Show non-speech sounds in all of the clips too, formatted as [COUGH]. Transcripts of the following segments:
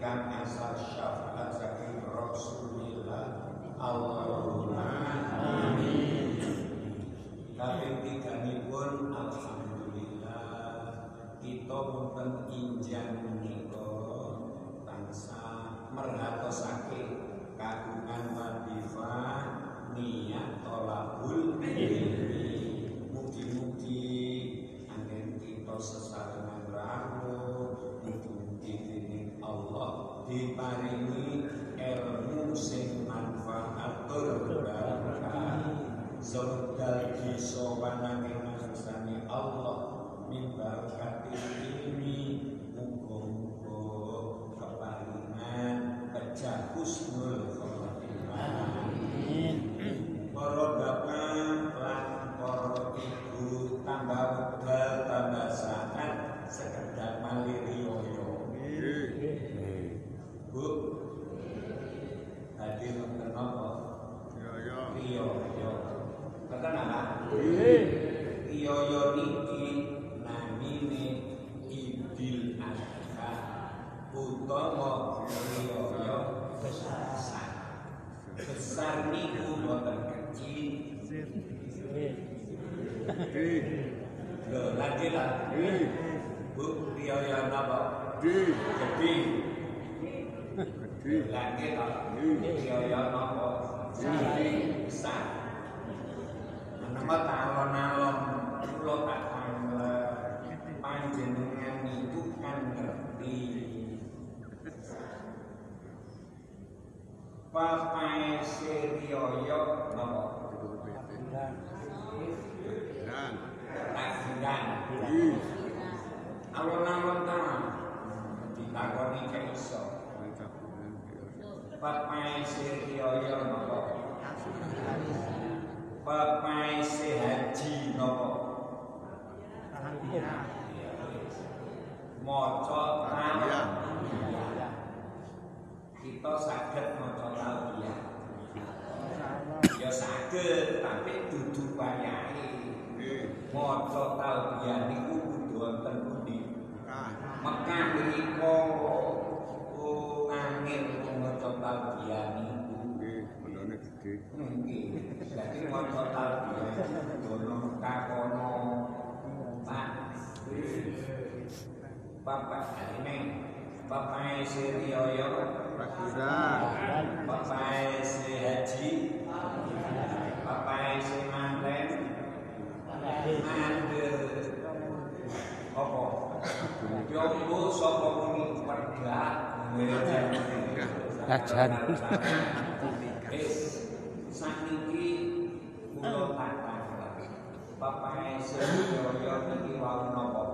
memberikan asal syafaat saking Rasulullah Allahumma amin. Kabeh pun alhamdulillah. Kita pun injang مطعم Ajan. Wis sakniki kula tatah Bapak Sirioyo niki wau napa?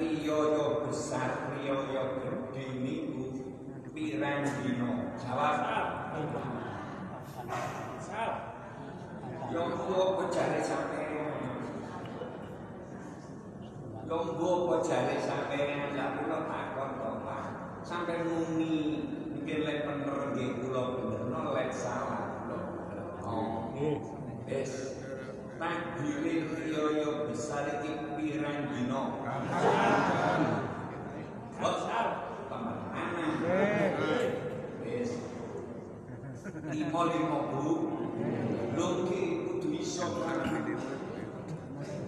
Riyoyo besar riyoyo gede niku pirang dino jawab. Yonggo pejare sampean ya kula takon sampe muni mungkin lek bener nggih kula bener no lek salah kula oh wis takbire riyoyo besar iki pirang dino Bos, teman-teman. Wis. Lima lima bu, lungki kudu iso kan.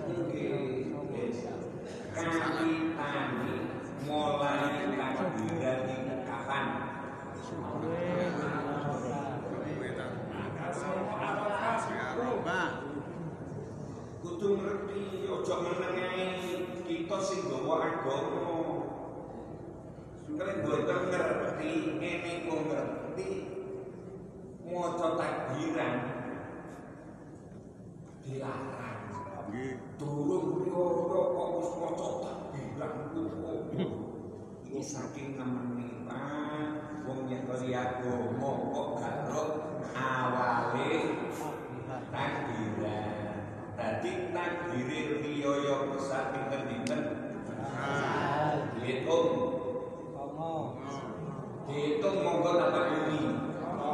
Nggih, wis. Kami tani mulai kapan? Arafah. Kudu ngerti ojo menengahi kita sing gawa agama. Kalian boten ngerti, ngene kok ngerti. Maca takbiran dilarang. Nggih. Durung riyo kok wis maca kok. Iki saking nemeni Pak, wong nyekeli agama kok garuk awale takbiran. Dadi takbire riyo besar pinten-pinten dihitung. Dihitung monggo.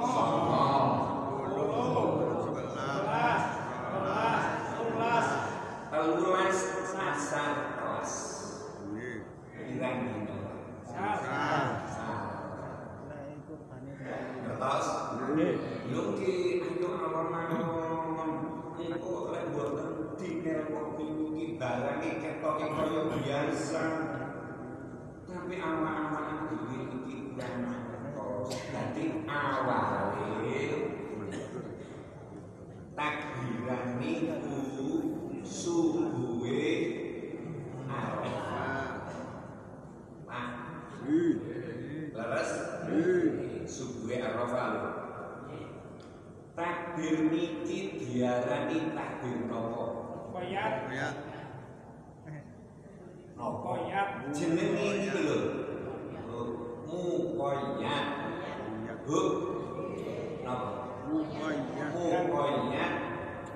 Songo. Takbiran niku subuhe Arafah. Pak, leres? Subuhe Arafah. lho. Takbir niki diarani takbir napa? Napa? Jenenge iki lho. Mukoyat. Bu. Napa? Mukoyat.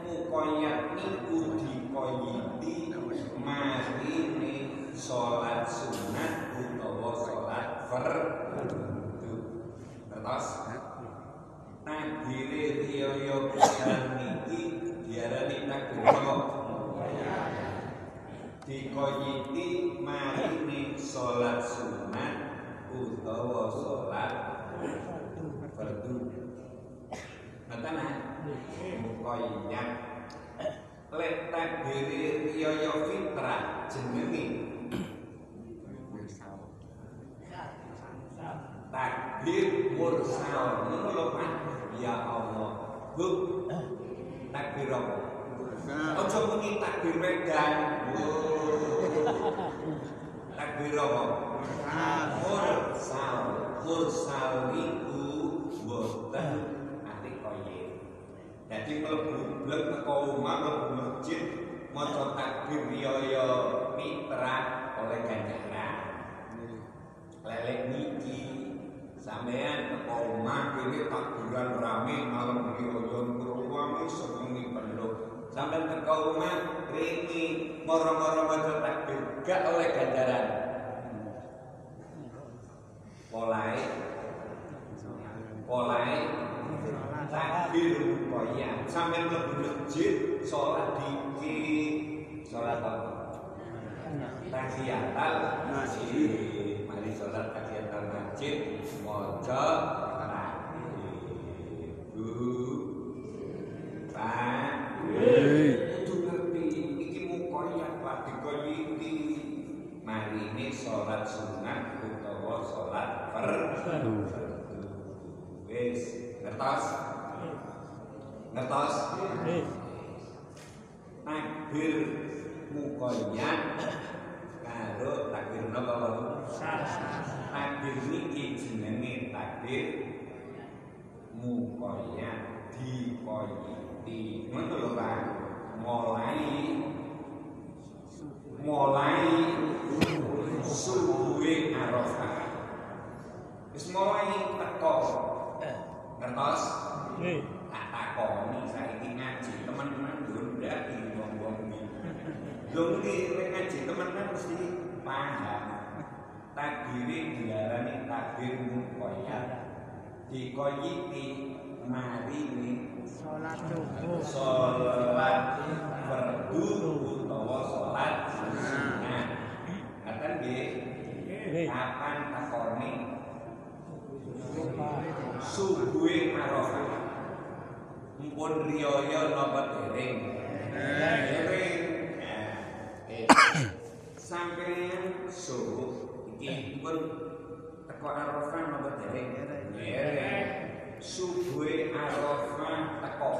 Mukoyat niku dikoyiti marine salat sunat utawa salat fardu. Terus takbire riyo pisan niki diarani takbir dikoyiti marine salat sunat utawa salat fardu. Ngoten ah. Mukoyat. Lek takbire riyo fitrah jenenge takbir mursal. Ngono lho Pak. Ya Allah. Bu. Takbir apa? Ojo muni takbir wedan. Takbir apa? Mursal. Mursal. Sing mlebu blek teko omah mlebu masjid maca takbir riyaya mitra oleh ganjaran. Lelek niki sampean teko omah kene takbiran rame malam riyaya ngruwangi sewengi penuh. Sampean teko omah ringi moro-moro maca takbir gak oleh ganjaran. Polai polai takbir koya sampai mlebu masjid sholat dikit sholat apa? Tahiyatul masjid. Mari sholat tahiyatul masjid. Maca Kudu ngerti iki mukoyah Pak dikoyiti mari ini sholat sunat utawa sholat fardu wis ngertos ngertos takbir mukoyah karo takbir napa takbir niki jenenge takbir mukoyah dikoyiti. Ngono lho Pak. Mulai. Mulai subuhe Arafah. Wis mulai teko. Ngertos? Tak takoni saiki ngaji teman-teman yo ndak wong-wong iki. Lho iki nek ngaji teman-teman mesti paham. Takbire diarani takbir mukoyah. Dikoyiti mari nih Sholat subuh. sholat fardu utawa sholat sunat. Ngaten nggih. Kapan takone subuhe Arafah. Mumpun riyaya napa dereng? Dereng. Eh, Sampeyan subuh iki pun teko Arafah napa dereng? Dereng. Subuhe Arafah teko.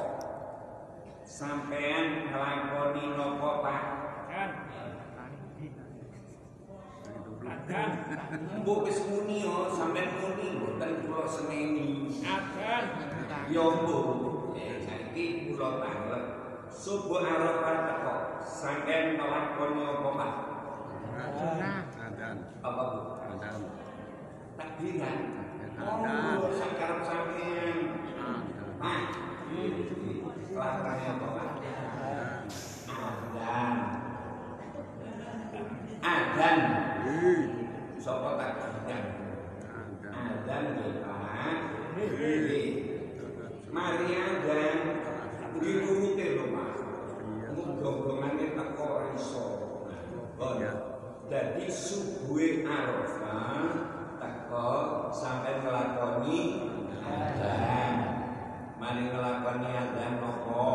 Sampeyan nglakoni napa Pak? Mbok wis muni yo, sampeyan muni mboten kula seneni. Yo mbok, eh saiki kula tanglep. Subuh Arafah teko. Sampeyan nglakoni apa Pak? Adan. Apa Bu? Adan. Takbiran. Adan. Oh, sakarep sampeyan. Adan. Ah, Kelakuannya apa Pak? Adan. Hei. Sopo takbiran? Adan. Adan nggih Pak. Nggih. Mari adan. Nggih nurute lho Pak. Muga-mugane teko ora iso. Oh ya. Dadi subuhe Arafah teko sampai nglakoni adan. Mari nglakoni adan nopo?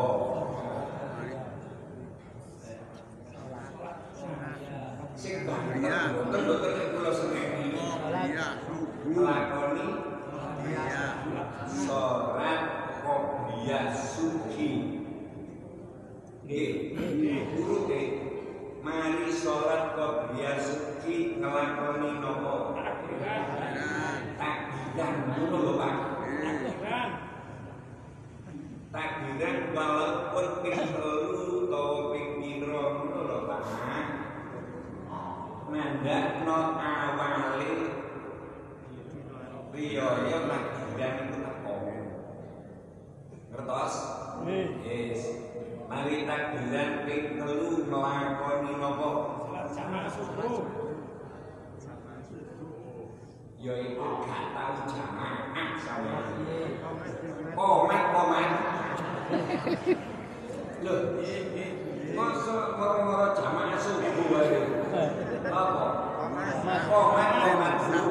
Sing banget mboten-mboten nek kula seneni. Iya, subuh. Nglakoni Iya. sholat qobliyah suci. Nggih, urute mari sholat qobliyah suci nglakoni napa? Adan. Takbiran ngono lho Pak. Takbiran walaupun ping telu utawa ping pira ngono lho Pak. Nandakno awale riyaya takbiran iku teko. Ngertos? Yes. Mari takbiran ping telu nglakoni napa? Yaitu gak tau jamaah sampeyan. Komat komat. Loh, masa moro-moro jamaah subuh wae. Apa? Komat komat bu.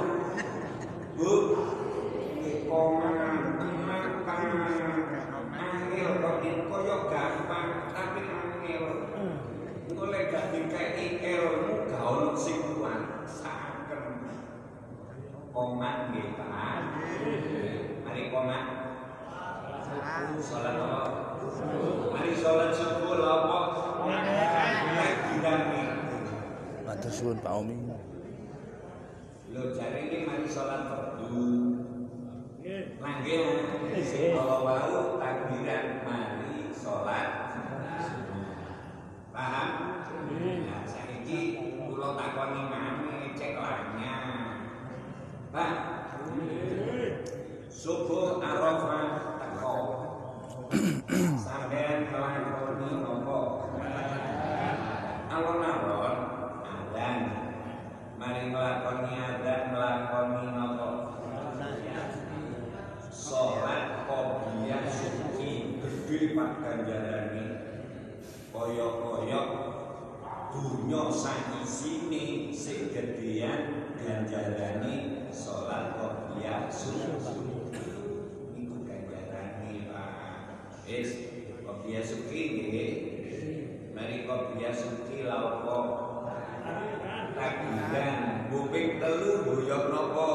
Bu. Komat makan. Angel kok koyo gampang tapi angel. Engko lek gak dikeki ilmu gak ono sing kuat. Saken. Komat nggih, Pak. Mari komat. Salat apa? Mari salat subuh apa? Matur suwun Pak Omi. Lho jare iki mari salat fardu. Nangge kalau wau takbiran mari sholat paham? Nah, saiki kula takoni maneh cek lanya. Pak. Subuh Arafah teko. Sampeyan nglakoni napa? Alon-alon adzan. Mari nglakoni adzan nglakoni napa? Salat qobliyah suci gedhe pak ganjarane. Kaya-kaya dunya sakisine sing gedhean ganjarane salat qobliyah suci. Iku ganjarane Pak. Wis qobliyah suci nggih. Mari qobliyah suci la opo? Takbiran, buping telu boyok napa?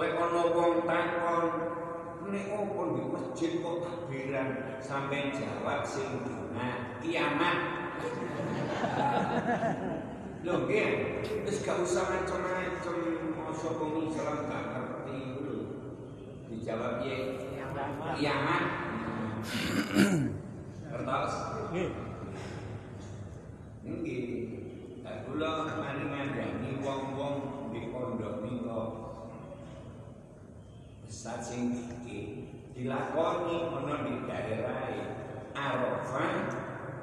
Lek ana wong takon, nek opo di masjid kok takbiran sampai jawab sing nah kiamat. Lho nggih, wis gak usah macam-macam masa wong Islam gak ngerti lho. Dijawab piye? Kiamat. Kertas? Nggih. Tak kula mari ngandani wong-wong di pondok nika besar sing iki dilakoni ana di daerah Arafah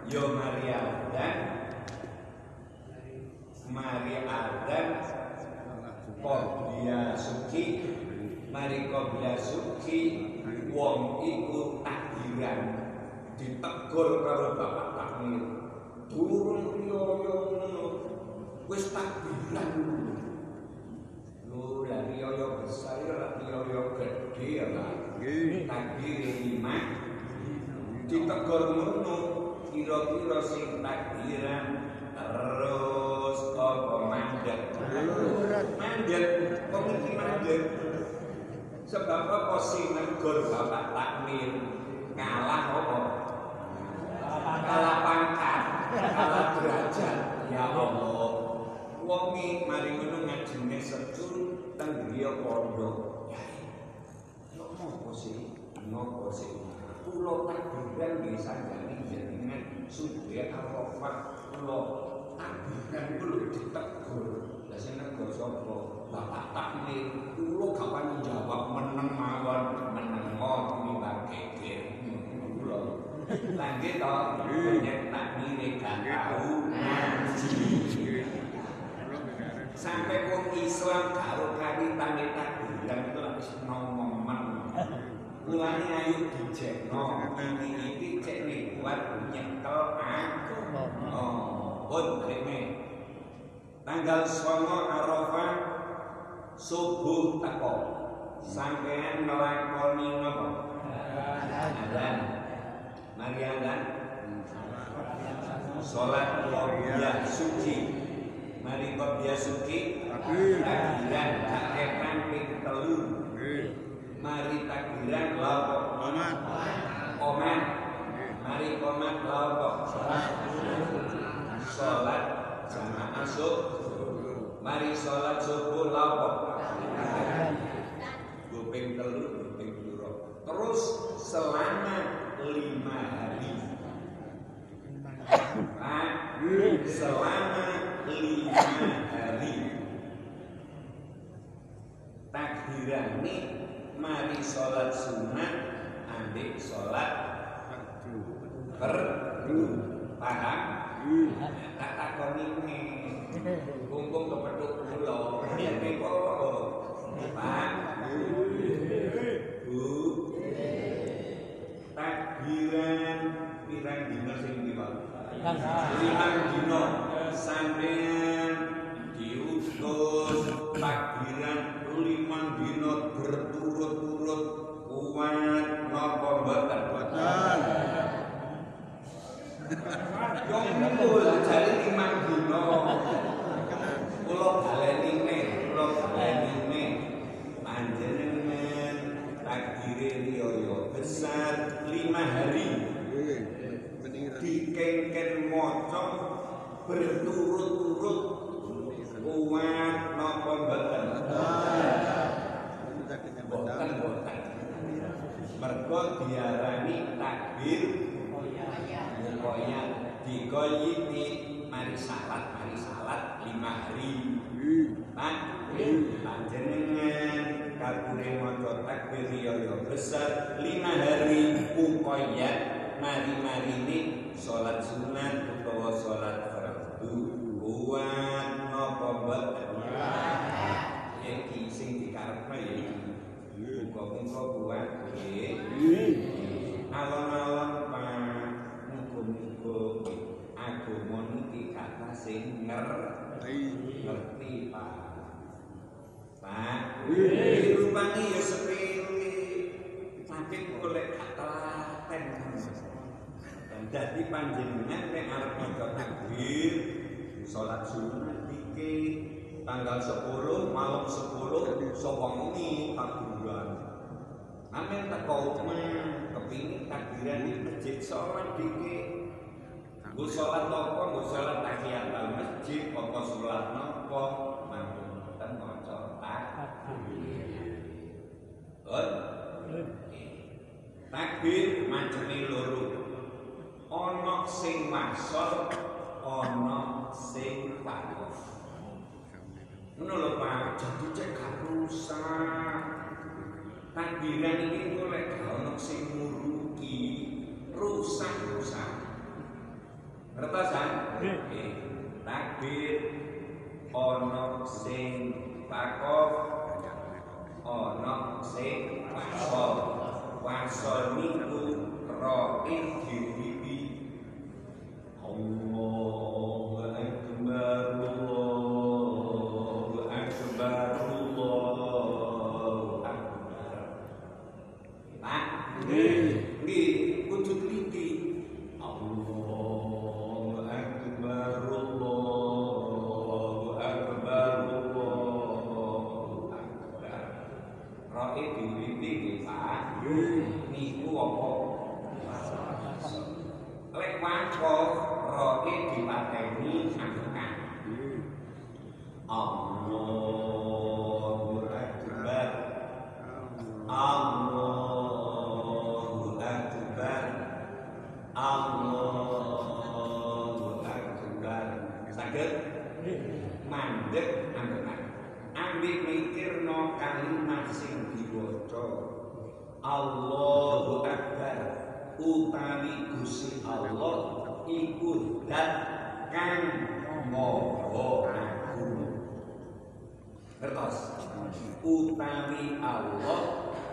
yo mari adzan mari adzan Qobliya suci. Mari qobliya suci Wong iku takbiran Ditegur karo bapak takmir. Turun ngono Wis takbiran Lah riyoyo besar riyoyo gede ya Nggih. Takbir lima. Ditegur ngono Kira-kira sing takbiran Terus apa mandek? Mandek, kok iki mandek? Sebab apa sih negur bapak takmir? Kalah apa? Kalah pangkat, kalah derajat. Ya Allah. Wongi mari ngono ngajine secun teng griya pondok Ya ngopo sih? Ngopo sih? Kulo takbiran nggih sanjane jenengan sudah Arafah kulo takbiran kulo ditegur. Lah sing negur sapa? Bapak takmir. Kulo gak wani jawab meneng mawon, meneng Pak Geger. Kulo. Lah nggih to, banyak takmire gak tau ngaji. Sampai wong Islam karo kawitane takbiran itu lagi nomomen. Mulane ayo dijekno ini iki cek nih buat nyekel aku. Oh, pun reme. Tanggal 9 Arafah subuh teko. Sampean nglakoni napa? Adzan. Mari adzan. Salat qobliyah suci. Mari qobliyah suci. Takbir. Takbiran kakepan ping telu. Mari takbiran lawa Selamat. Komat. Mari komat lawa Sholat jamaah subuh Mari sholat subuh lawa Guping telu, guping duro Terus selama lima hari Pak, selama lima hari takbirane mari sholat sunat ambil sholat fardu paham tak takoni ini kumpul kepeduk pulau ini kok pak bu takbiran pirang dina sing piwak limang dino sampean diutus takbiran limang dino berturut-turut kuat napa mboten Boten. Yo mul jare limang dino kula baleni nih kula baleni nih panjenengan takbire riyo besar lima hari Nggih. Pengiran. dikengken maca berturut-turut kuat napa mboten Sakitnya boten benar. boten mergo diarani takbir Mukoya digoyiti mari salat mari salat lima hari. Pak panjenengan kabure maca takbir ya ya besar. Lima hari mukoya mari-mari ini sholat sunat utawa sholat fardu. Kuat napa mboten iki sing dikarepno ya. Iki muga-muga kuat. Nggih. Alon-alon agama niki kata sing ngerti ngerti Pak. Pak. Rupane ya sepele tapi oleh telaten dan dadi panjenengan nek arep maca takbir salat sunat iki. Tanggal 10 malam 10 sapa wengi takbiran Amin teko kepingin takbiran di masjid salat iki Gue sholat apa, gue tahiyat al masjid, apa sholat nopo, manggung dan maca takbir. Betul? Takbir macamnya loro. Ono sing wasol, ono sing wakaf. Ngono lho Pak, jadi cek gak rusak. Takbiran ini golek gak ono sing nguruki, rusak-rusak. Ngertosan? Nggih. Takbir ono sing wakaf, ono sing wasol. Wasol niku ro'in diwiwi Allahu angkat Ambil mikirno kalimat sing diwaca. Allahu Akbar. Utawi Gusti Allah iku dat kang maha agung. Ngertos utawi Allah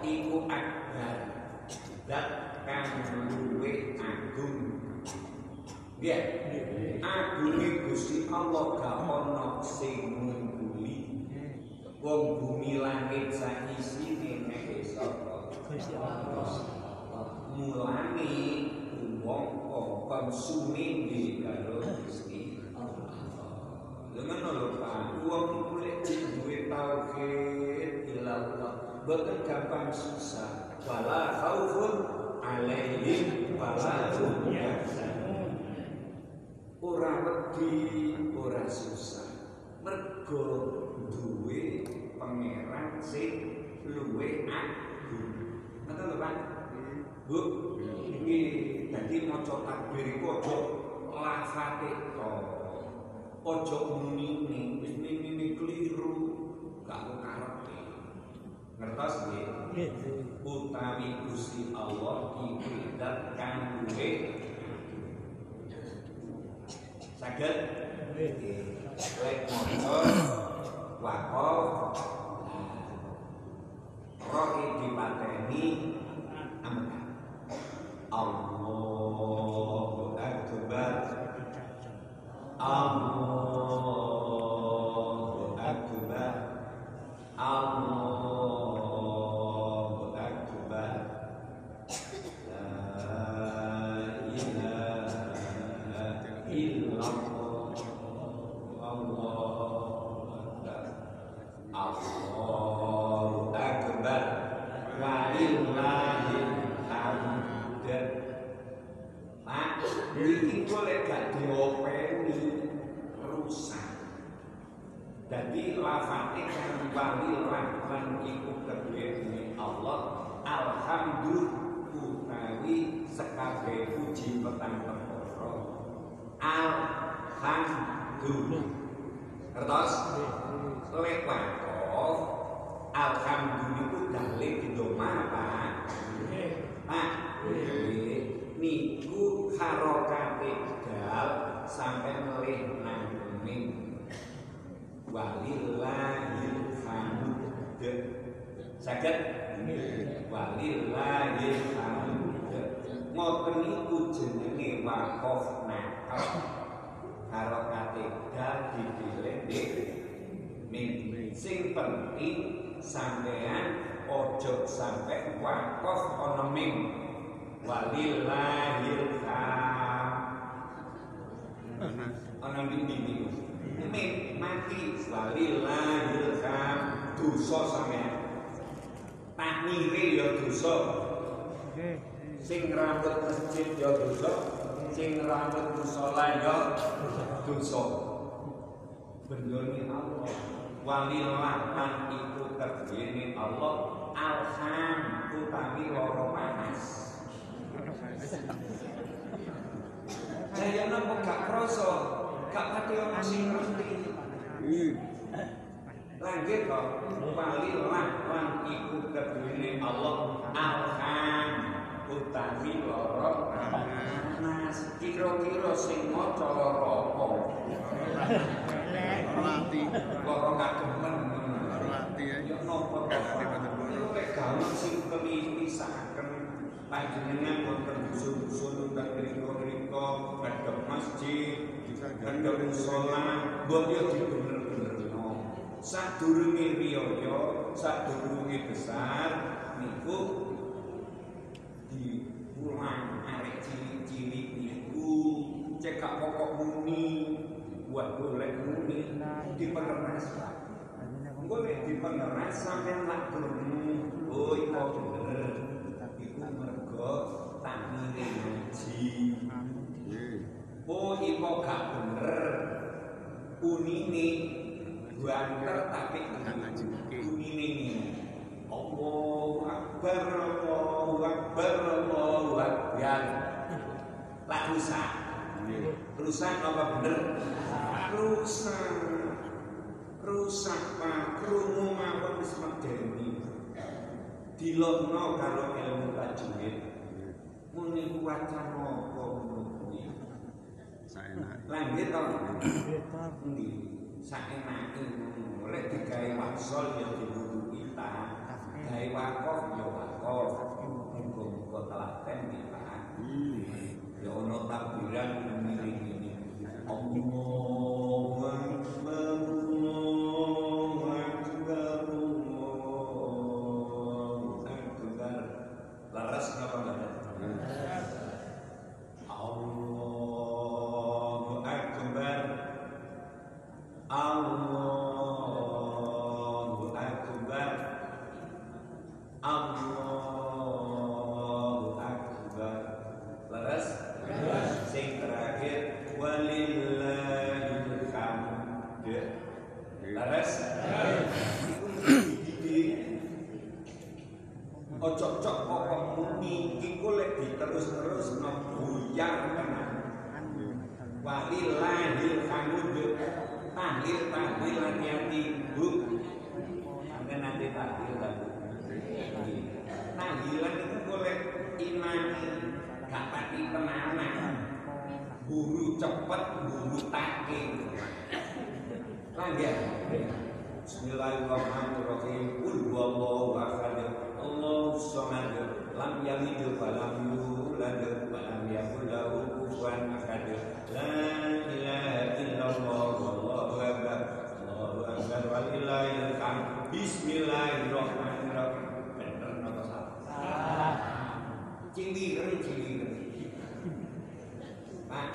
iku akbar. Dat kang luwih agung. Nggih? Agunge Gusti Allah gak ana sing wong bumi langit saisine nek sapa Gusti Allah. mulane wong kongkon suminggi karo Gusti Allah. Lengan lho Pak, wong iku lek duwe tauhid ilallah, boten gampang susah. Wala khaufun alaihim wala hum yahzanun. Ora wedi, ora susah. Mergo duwe pangeran sing luwih agung. Ngoten lho Pak. Bu, ini jadi maca takbir iku aja lafate to. Aja muni wis mini keliru, gak karepe. Ngertos nggih? Nggih. Utawi Gusti Allah iku dat kang duwe saged Nggih. lek maca wakaf roh dipateni amka Allahu mati walillahil hamd dosa sampean. Tak ngire ya dosa. Sing rambut masjid ya dosa. Sing rambut musola ya dosa. Bendone Allah. Walillah itu terdiri Allah. Alham utawi loro panas. Jaya nopo gak kroso, gak pati sing ngerti. Lanjut kok, walillah lan iku kedune Allah utawi loro panas. Kira-kira sing maca loro apa? Mati. Loro gak gemen. Mati ya. Ya nopo to? Sing kelitisaken panjenengan wonten dusun-dusun dan riko-riko kadang masjid kadang musola mbok yo dibener-benerno sadurunge riyaya sadurunge besar niku diulang arek cilik-cilik niku cekak pokok muni buat golek muni dipenernas Pak Engko nek dipenernas sampean lak gelem oh iku bener. Iku mergo takmire ngaji Oh, iku gak bener. Unine banter tapi unine ini. Allahu Akbar, Allahu Akbar, Allahu Akbar. Lah rusak. Rusak apa bener? Rusak. Rusak Pak, krungu mawon wis medeni. Dilokno kalau ilmu tajwid. Muni wacana apa ngono kuwi? Saenak. Lanjut to. Endi? Saenake ngono. Lek digawe wasol ya dibutuh kita. Gawe wakof ya wakof. Muga-muga telaten kita. Ya ono takbiran miring ini. Bismillahirrahmanirrahim. Qul huwallahu ahad. Allahu samad. Lam yalid wa lam yulad wa lam yakul lahu kufuwan ahad. La ilaha illallah wallahu akbar. Allahu akbar walillahil hamd. Bismillahirrahmanirrahim. Bener napa salah? Pak.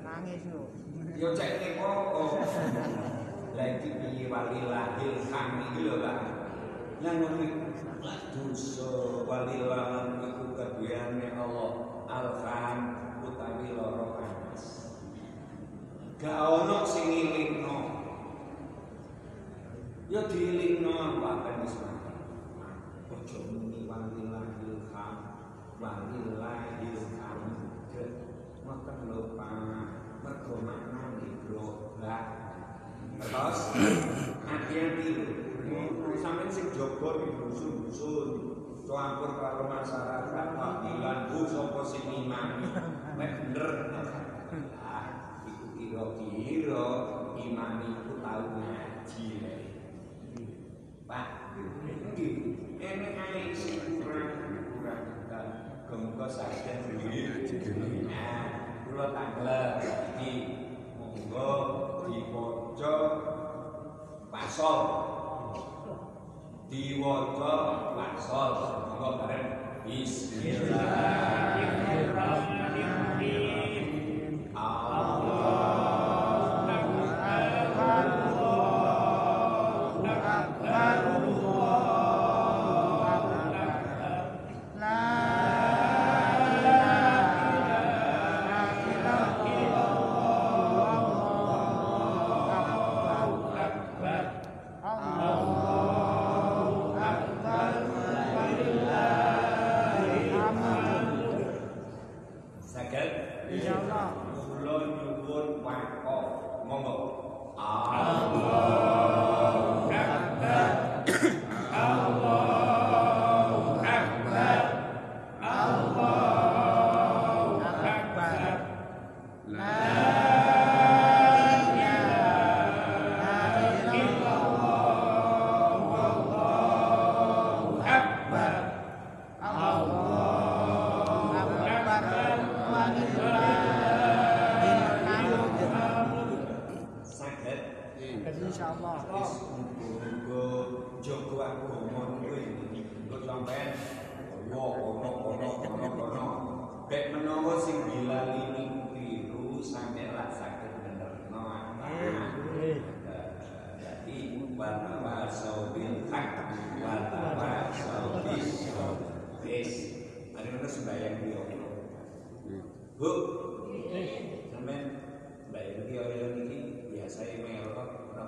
Nangis lho. Yo cek ning kok. Lah iki piye walillahil hamd iki lho, Pak. Yang ngono dosa walillah iku kaduweane Allah. Alham utawi loro panas. Gak ono sing ngilingno. Yo diilingno Pak Ben wis mati. ojo muni walillahil ham walillahil ham ngoten lho Pak mergo maknane global terus hati-hati. Lho sampeyan sing jaga di dusun-dusun campur karo masyarakat wakilan bu sapa sing imami nek bener. Ah iku kira-kira imami iku tau ngaji Pak nggih enek ae sing kurang kurang kita kemuka saja. Nah, kula tanglet iki monggo diwaca pasol diwaca pasol monggo bareng. Bismillahirrahmanirrahim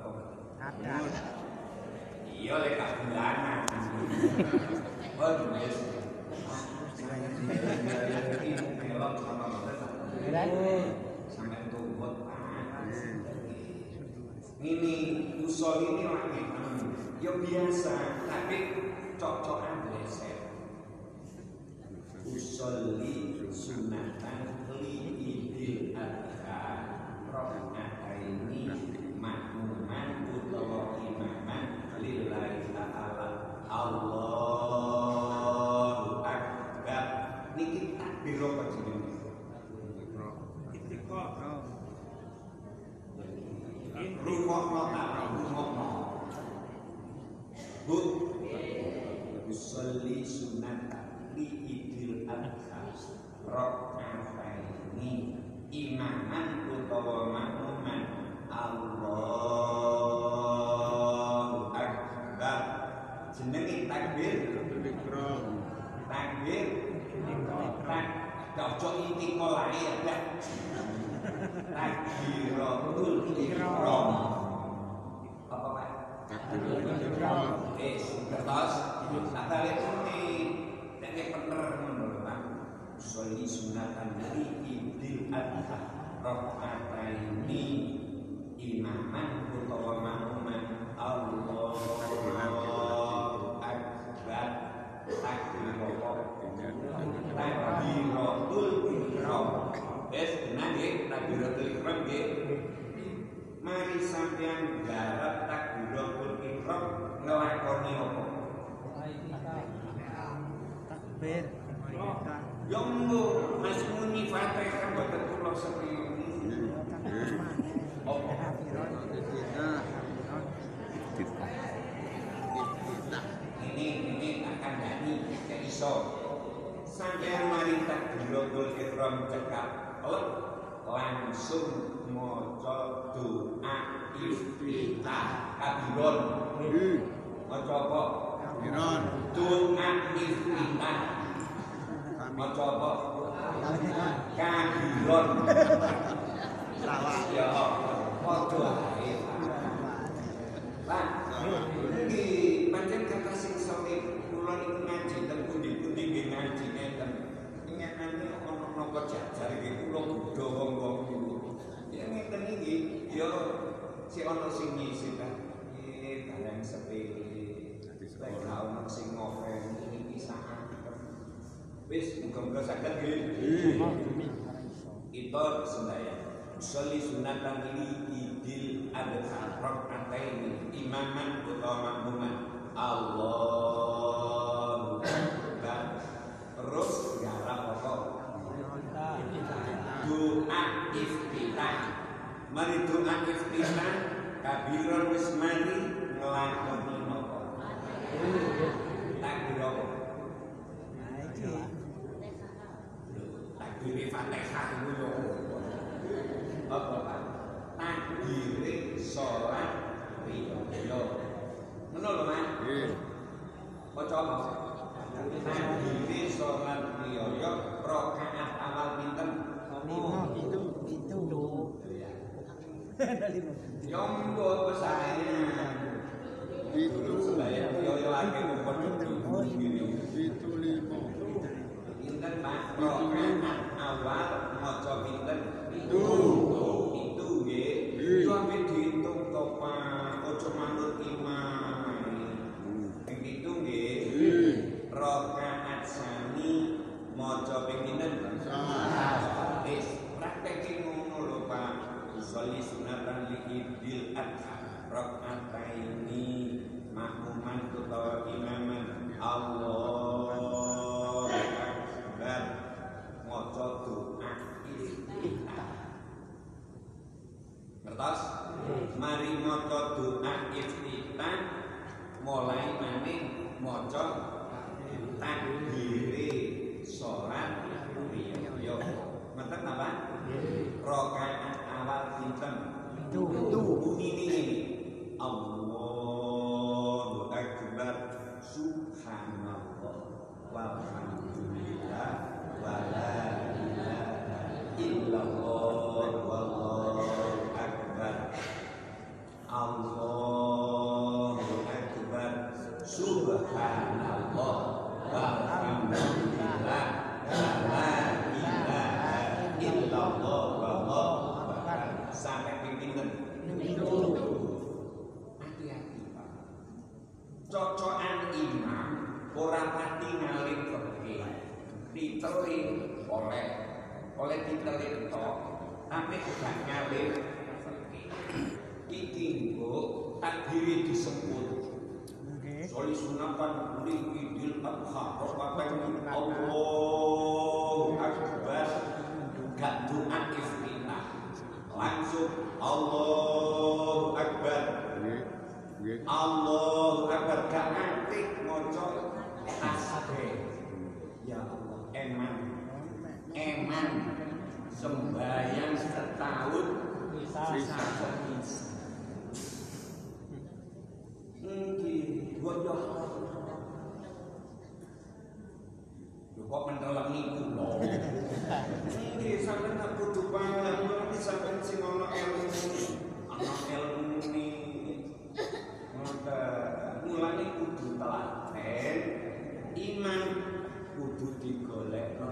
berapa Ada. Iya lek bulanan. Oh, yes. Sampai tumbut Ini usul ini memang ya biasa, tapi cocok bleset. Usolli sunatan li idil adha Rokataini makmuman Allahu Akbar Niki takbir apa jenenge? Rungokno tak rungokno Bu Usolli sunatan li idil adha Rokataini imaman utawa makmuman Allahu cocok inti mulai ya takbiratul ihram apa Pak? Eh, kertas, tak balik ini, bener Pak. Soli sunatan dari idil adha Rokataini imaman utawa makmuman Allahu Akbar. Takbiratul takbiratul ihram wes tenang nggih takbiratul ihram nggih mari sampeyan garap takbiratul ihram ngelakoni apa Takbir. Yo mbo Mas muni Fatihah boten kula serius. Apa? Ini ini akan ke iso. Sampai mari takbiratul ihram cekap out langsung maca doa iftitah kabirun. Maca apa? Doa iftitah. Maca apa? Kabirun. Salah. Ya, ae. Pak, iki pancen kata sing sampe kula niku kok jajar iki kula godho wong-wong. Ya ngeten iki ya si ana sing ngisi kan. Eh dalan sepi, Lek gak ono sing ngofeni iki sak Wis muga-muga saged nggih. Iya. Kita sendaya. Sholli sunatan li idil adha raka'atain imaman utawa makmuman. Allah. Terus doa iftitah. Mari doa iftitah. i love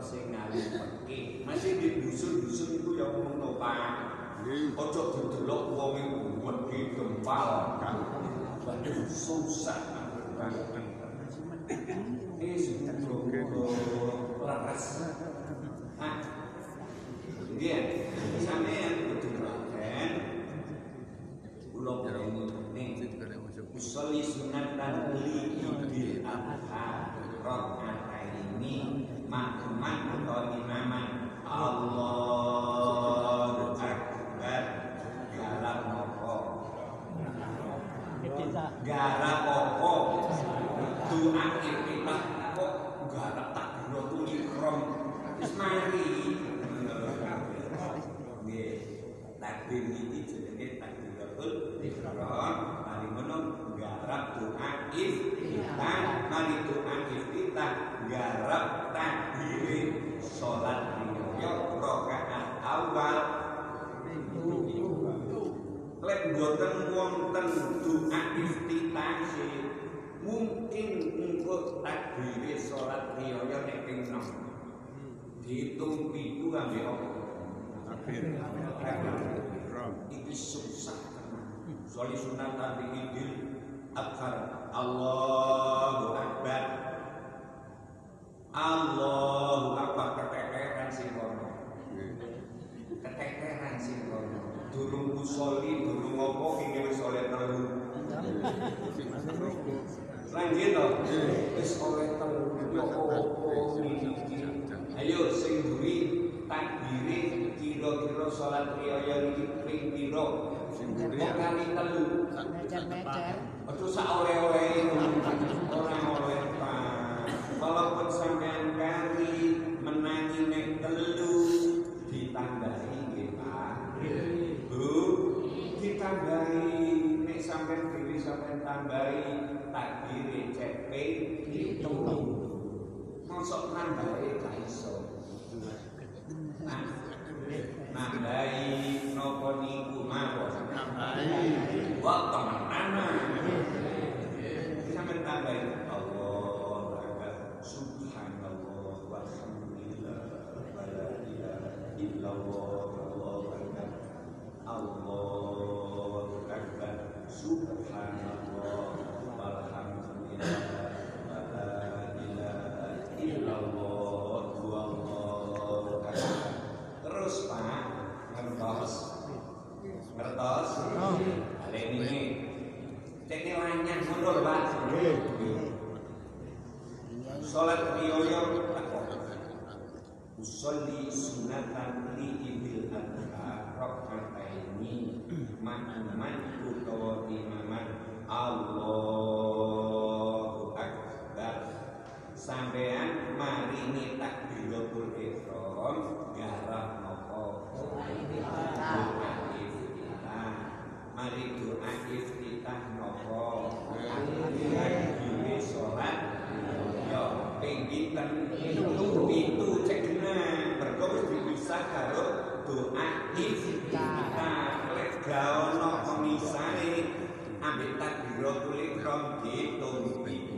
sing ngali peki. Masih di dusun-dusun itu yang ngomong topa. Ojo dudulok wong e iku wedi gempal kan. Banyu susah kan. Eh, sing tak rokok. Ora takdir niki jenenge takdirul ikram mari ngono garap doa iftitah mari doa iftitah garap takdir salat riyo rakaat awal lek boten wonten doa iftitah mungkin engko takdire salat riyo nek ping 6 dihitung itu ambek apa itu susah soalnya sunatan di idil akbar Allahu Akbar Allahu Akbar keteteran si kono keteteran si kono durung usoli durung ngopo ini wis oleh telu lanjut toh wis oleh telu yo Telu Mecer-mecer. Itu sak oleh-oleh orang oleh pak. Walaupun sampean kali menangi nek telu ditambahi nggih Pak. Bu, ditambahi nek sampean dhewe sampean tambahi takdire ping pitu. Mosok nambahi gak iso. Nah, nambahi napa niku mawon. Wa temenan. Sampai tambahin Allah Akbar Subhanallah Walhamdulillah Wa la ilaha illallah Allahu Akbar Allahu Akbar Subhanallah Walhamdulillah Wa la ilaha illallah Wallahu Akbar Terus Pak Ngertos Ngertos Ada ini Cek ini lanyan mundur Pak Sholat riyoyo Usolli sunatan li idil adha Rokataini Ma'aman utawa imaman Allahu Akbar. Sampean marini takbiratul ihram garap Doa iftitah Mari doa iftitah nopo Akhirnya sholat Yo, ping pinten itu cek kena mergo wis dipisah karo doa iftitah lek gaono pemisane ambek takbiratul ihram diitung pitu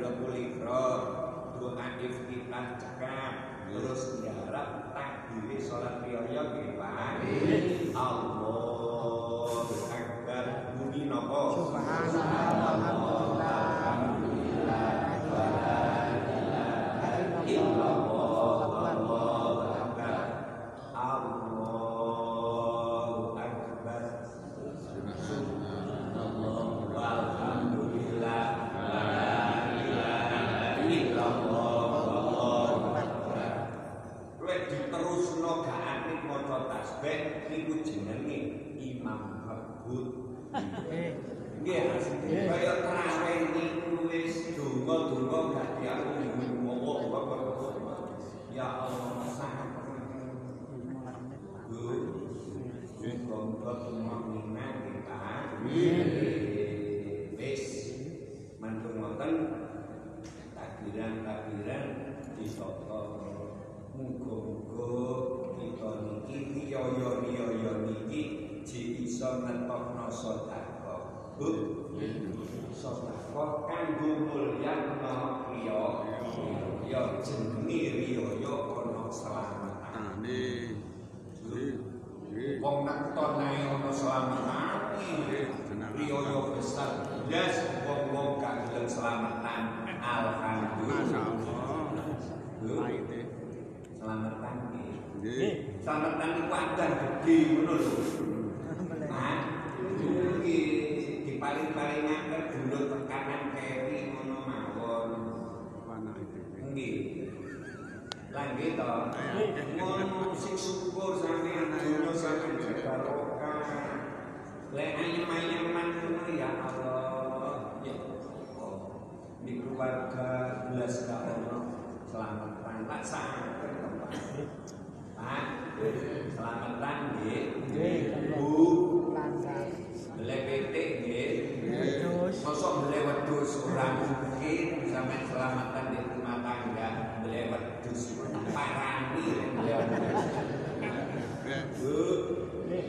takbiratul ihram doa iftitah cekap. Terus diharap takbir salat riyaya nggih Pak Allahu Akbar. Muni napa Allahu Nggih. Kaya traweh Gub Sosnakwa Kan gumul yang mau ya Rio jengi Rio Yo kono selamat. Amin. Wong nak tonai ono selamat. Amin. Rio yo besar. Yes Wong wong kan gelem selamat Alhamdulillah Selamat Nggih. Selamatan iku Selamat pagi ngono lho. Selamat pagi paling-palingan tergulut tekanan keri ngono mawon. Nggih. Lan nggih to. Ngono sing syukur sampean dunya sampean barokah. Lek ayem-ayeman ngono ya Allah. Ya. Di keluarga belas kaono selamatan lak santen Pak. Selamatan nggih. Bu lancar dosa melewat dosa orang mungkin sampai selamatkan di rumah tangga melewat dosa parani melewat dosa bu ini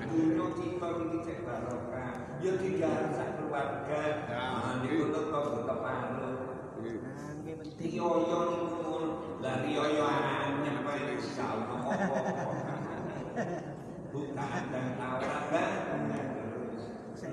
dunia kita ini cek barokah. Ya tiga rasa keluarga. Ya. Ah, Kau paru ah, lah apa [LAUGHS] dan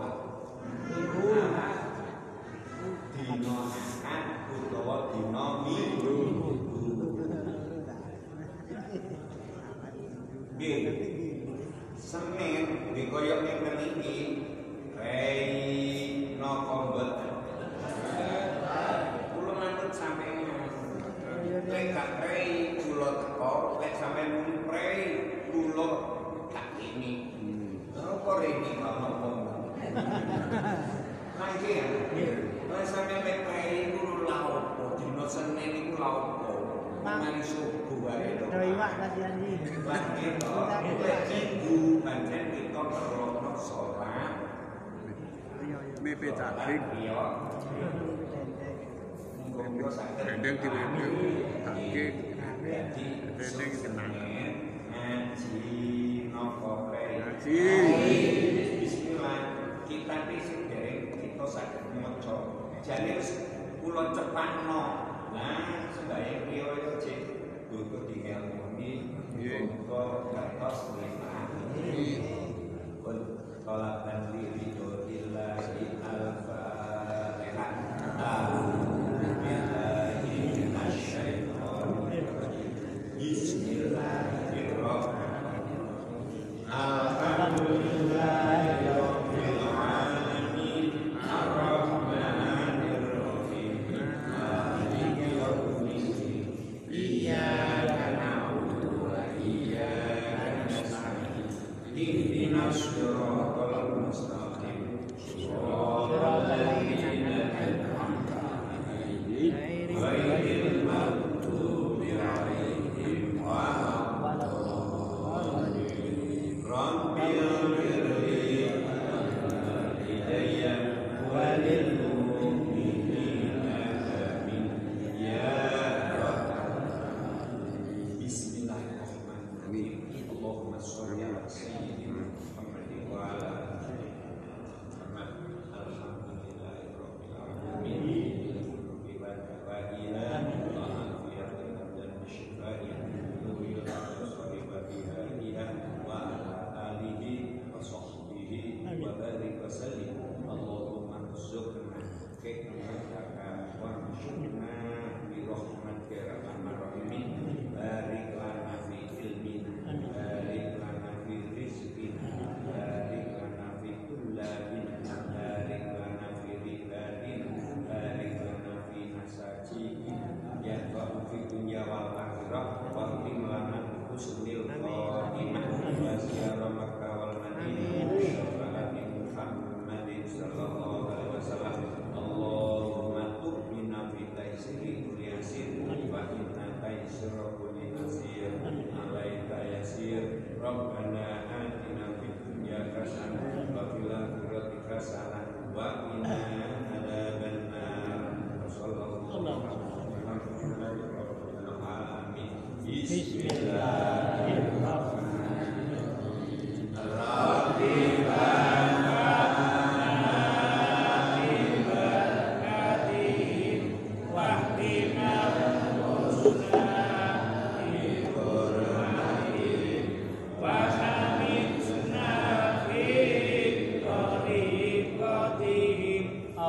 Pak? Dina Ahad utawa dina Minggu. Nggih. Senin nggih kaya ngene iki. Rei napa mboten? Kula manut sampeyan. Lek gak rei kula teko, lek sampeyan muni rei kula tak ini. Apa rei kok napa? Nangke ya? Lek sampeyan lek rei kula laopo? Dina Senin iku laopo? Subuh terima kasih Andi. Mepe cacing. Dendeng di mepe. Cacing. Dendeng di mepe. Haji. Kita pisik dari kita saged mocok. Jadi, kulon cepat no. Nah, sebaiknya kita cek. Buku tinggal Salatan li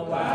wow.